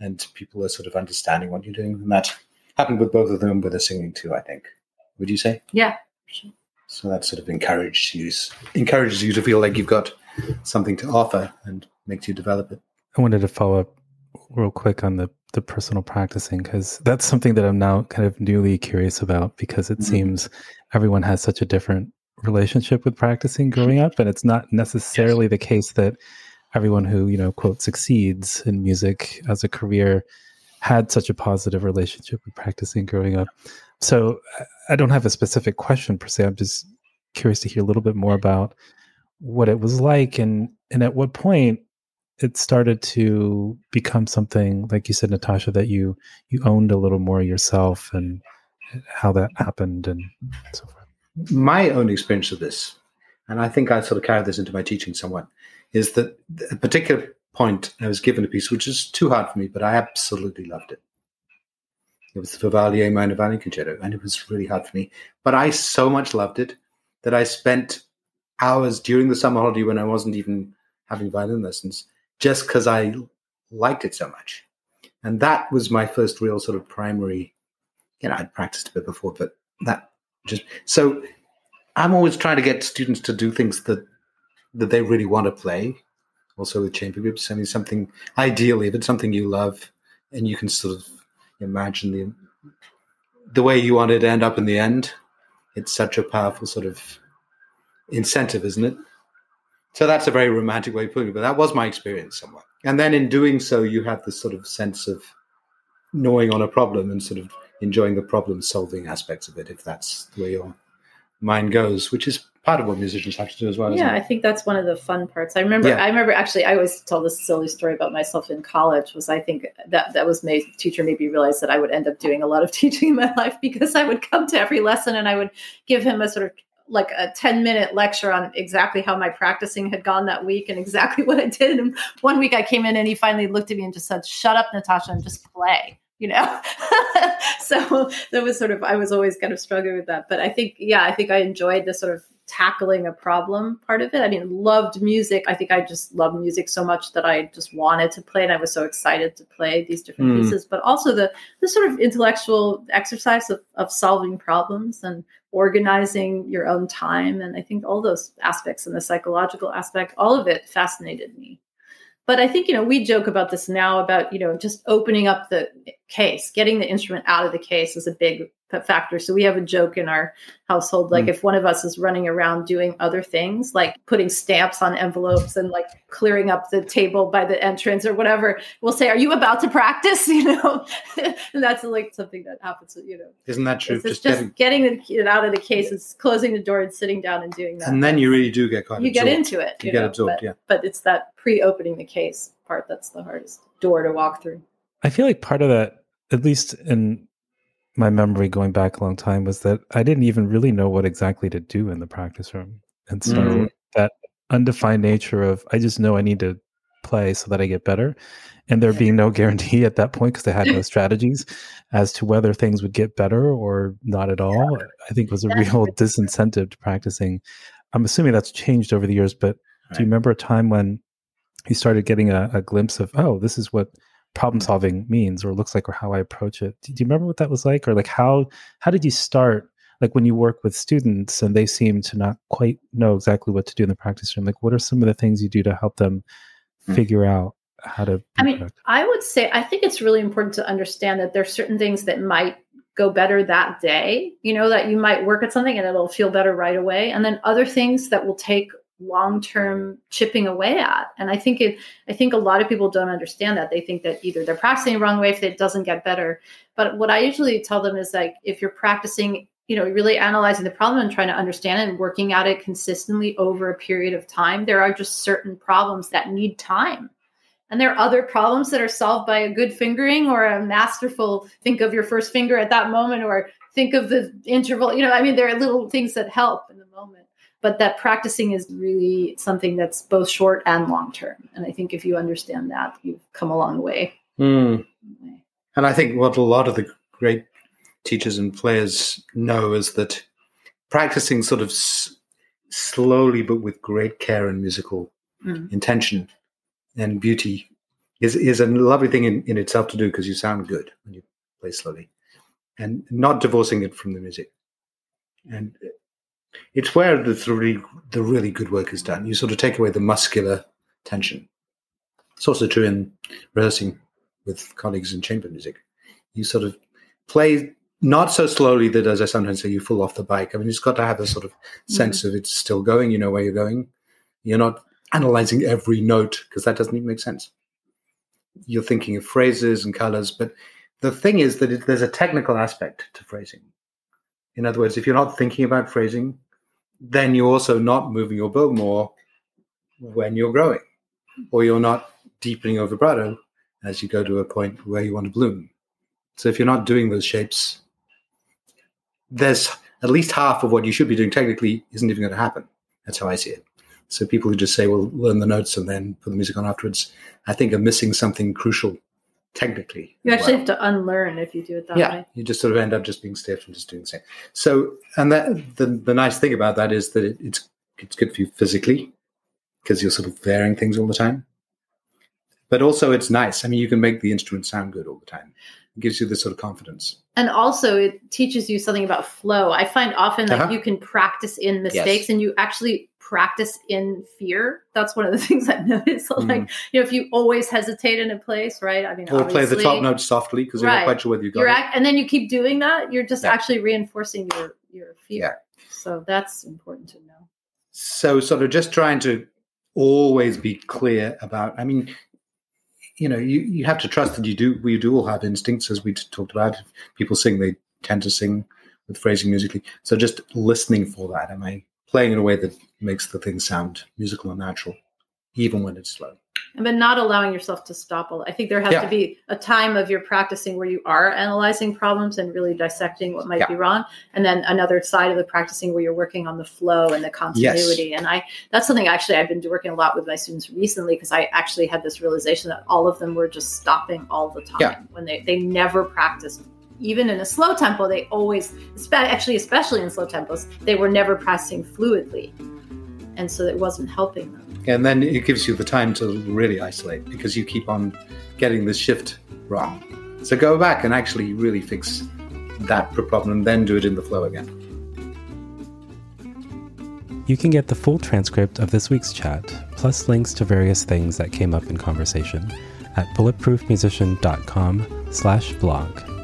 Speaker 3: and people are sort of understanding what you're doing and that happened with both of them with the singing too i think would you say
Speaker 2: Yeah.
Speaker 3: So that sort of encourages you encourages you to feel like you've got something to offer and makes you develop it.
Speaker 1: I wanted to follow up real quick on the the personal practicing because that's something that I'm now kind of newly curious about because it
Speaker 3: Mhm.
Speaker 1: seems everyone has such a different relationship with practicing growing up and it's not necessarily the case that everyone who you know quote succeeds in music as a career had such a positive relationship with practicing growing up so I- don't have a specific question per se. I'm just curious to hear a little bit more about what it was like and and at what point it started to become something like you said natasha that you you owned a little more yourself and how that happened and so forth.
Speaker 3: My own experience of this and i think i sort of carried this into my teaching somewhat is that a particular point i was given a piece which is too hard for me but i absolutely loved it it was the Vivaldi minor violin concerto and it was really hard for me but i so much loved it that i spent hours during the summer holiday when i wasn't even having violin lessons just because I liked it so much. And that was my first real sort of primary, you know, I'd practiced a bit before, but that just so I'm always trying to get students to do things that that they really want to play. Also with chamber groups, I mean, something ideally, if it's something you love, and you can sort of imagine the the way you want it to end up in the end, it's such a powerful sort of incentive, isn't it? So that's a very romantic way of putting it, but that was my experience somewhat. And then in doing so, you have this sort of sense of gnawing on a problem and sort of enjoying the problem solving aspects of it, if that's the way your mind goes, which is part of what musicians have to do as well.
Speaker 2: Yeah, I think that's one of the fun parts. I remember, yeah. I remember actually, I always tell this silly story about myself in college. Was I think that that was my teacher made me realize that I would end up doing a lot of <laughs> teaching in my life because I would come to every lesson and I would give him a sort of like a 10 minute lecture on exactly how my practicing had gone that week and exactly <laughs> what I did. And one week I came in and he finally looked at me and just said, Shut up, Natasha, and just play, you know? <laughs> so that was sort of, I was always kind of struggling with that. But I think, yeah, I think I enjoyed the sort of tackling a problem part of it. I mean, loved music. I think I just loved music so much that I just wanted to play, and I was so excited to play these different mm. pieces. But also the the sort of intellectual exercise of, of solving problems and organizing your own time, and I think all those aspects and the psychological aspect, all of it fascinated me. But I think you know we joke about this now about you know just opening up the case, getting the instrument out of the case is a big factor. So we have a joke in our household like mm. if one of us is running around doing other things like putting stamps on envelopes and like clearing up the table by the entrance or whatever, we'll say, "Are you about to practice?" <laughs> You know, and that's like something that happens. You know,
Speaker 3: isn't that true?
Speaker 2: It's just, just getting, getting, it out of the case, is closing the door and sitting down and doing that.
Speaker 3: And then you really do get
Speaker 2: caught. You absorbed. get into it.
Speaker 3: You, you get know, absorbed.
Speaker 2: But,
Speaker 3: yeah,
Speaker 2: but it's that pre-opening the case part that's the hardest door to walk through.
Speaker 1: I feel like part of that, at least in my memory going back a long time was that I didn't even really know what exactly to do in the practice room. And so mm-hmm. that undefined nature of I just know I need to play so that I get better. And there being no <laughs> guarantee at that point because they had no strategies as to whether things would get better or not at all, I think was a real disincentive to practicing. I'm assuming that's changed over the years, but right. do you remember a time when you started getting a, a glimpse of, oh, this is what problem solving means or looks like or how I approach it. Do you remember what that was like or like how how did you start like when you work with students and they seem to not quite know exactly what to do in the practice room like what are some of the things you do to help them mm. figure out how to
Speaker 2: I mean productive? I would say I think it's really important to understand that there's certain things that might go better that day you know that you might work at something and it'll feel better right away and then other things that will take long-term chipping away at. And i think it i think a lot of people don't understand that. They think that either they're practicing the wrong way if it doesn't get better. But what i usually tell them is like if you're practicing you know really analyzing the problem and trying to understand it and working at it consistently over a period of time there are just certain problems that need time. And there are other problems that are solved by a good fingering or a masterful think of your first finger at that moment or think of the interval you know i mean there are little things that help. moment but that practicing is really something that's both short and long term. And I think if you understand that, you've come a long way.
Speaker 3: Mm. And I think what a lot of the great teachers and players know is that practicing sort of s- slowly but with great care and musical mm. intention and beauty is is a lovely thing in, in itself to do because you sound good when you play slowly and not divorcing it from the music and it's where the really the really good work is done. You sort of take away the muscular tension. It's also true in rehearsing with colleagues in chamber music. You sort of play not so slowly that, as I sometimes say, you fall off the bike. I mean, it's got to have a sort of sense mm-hmm. of it's still going. You know where you're going. You're not analyzing every note because that doesn't even make sense. You're thinking of phrases and colors, but the thing is that it, there's a technical aspect to phrasing. In other words, if you're not thinking about phrasing, then you're also not moving your bow more when you're growing, or you're not deepening your vibrato as you go to a point where you want to bloom. So if you're not doing those shapes, there's at least half of what you should be doing technically isn't even going to happen. That's how I see it. So people who just say, well, learn the notes and then put the music on afterwards, I think are missing something crucial technically.
Speaker 2: You actually well. have to unlearn if you do it that
Speaker 3: yeah,
Speaker 2: way.
Speaker 3: You just sort of end up just being stiff and just doing the same. So, and that the, the nice thing about that is that it, it's it's good for you physically because you're sort of varying things all the time. But also, it's nice. I mean, you can make the instrument sound good all the time. It gives you this sort of confidence.
Speaker 2: And also, it teaches you something about flow. I find often that uh-huh. you can practice in mistakes yes. and you actually practice in fear. That's one of the <laughs> things I've noticed. So, <laughs> mm. like, you know, if you always hesitate in a place, right? I mean,
Speaker 3: or play the top note softly because you're right. not quite sure whether you got
Speaker 2: you're
Speaker 3: it.
Speaker 2: and then you keep doing that, you're just yeah. actually reinforcing your your fear. Yeah. So that's important to know.
Speaker 3: So, sort of just trying to always be clear about. I mean, you know, you, you have to trust that you do. We do all have instincts, as we talked about. If people sing, they tend to sing with phrasing musically. So just listening for that. Am I playing in a way that makes the thing sound musical and natural, even when it's slow?
Speaker 2: but not allowing yourself to stop. I think there has yeah. to be a time of your practicing where you are analyzing problems and really dissecting what might yeah. be wrong, and then another side of the practicing where you're working on the flow and the continuity. Yes. And I that's something actually I've been working a lot with my students recently because I actually had this realization that all of them were just stopping all the time yeah. when they they never practiced even in a slow tempo, they always, actually, especially in slow tempos, they were never pressing fluidly. And so it wasn't helping them.
Speaker 3: And then it gives you the time to really isolate because you keep on getting the shift wrong. So go back and actually really fix that problem and then do it in the flow again.
Speaker 1: You can get the full transcript of this week's chat, plus links to various things that came up in conversation at bulletproofmusician.com slash blog.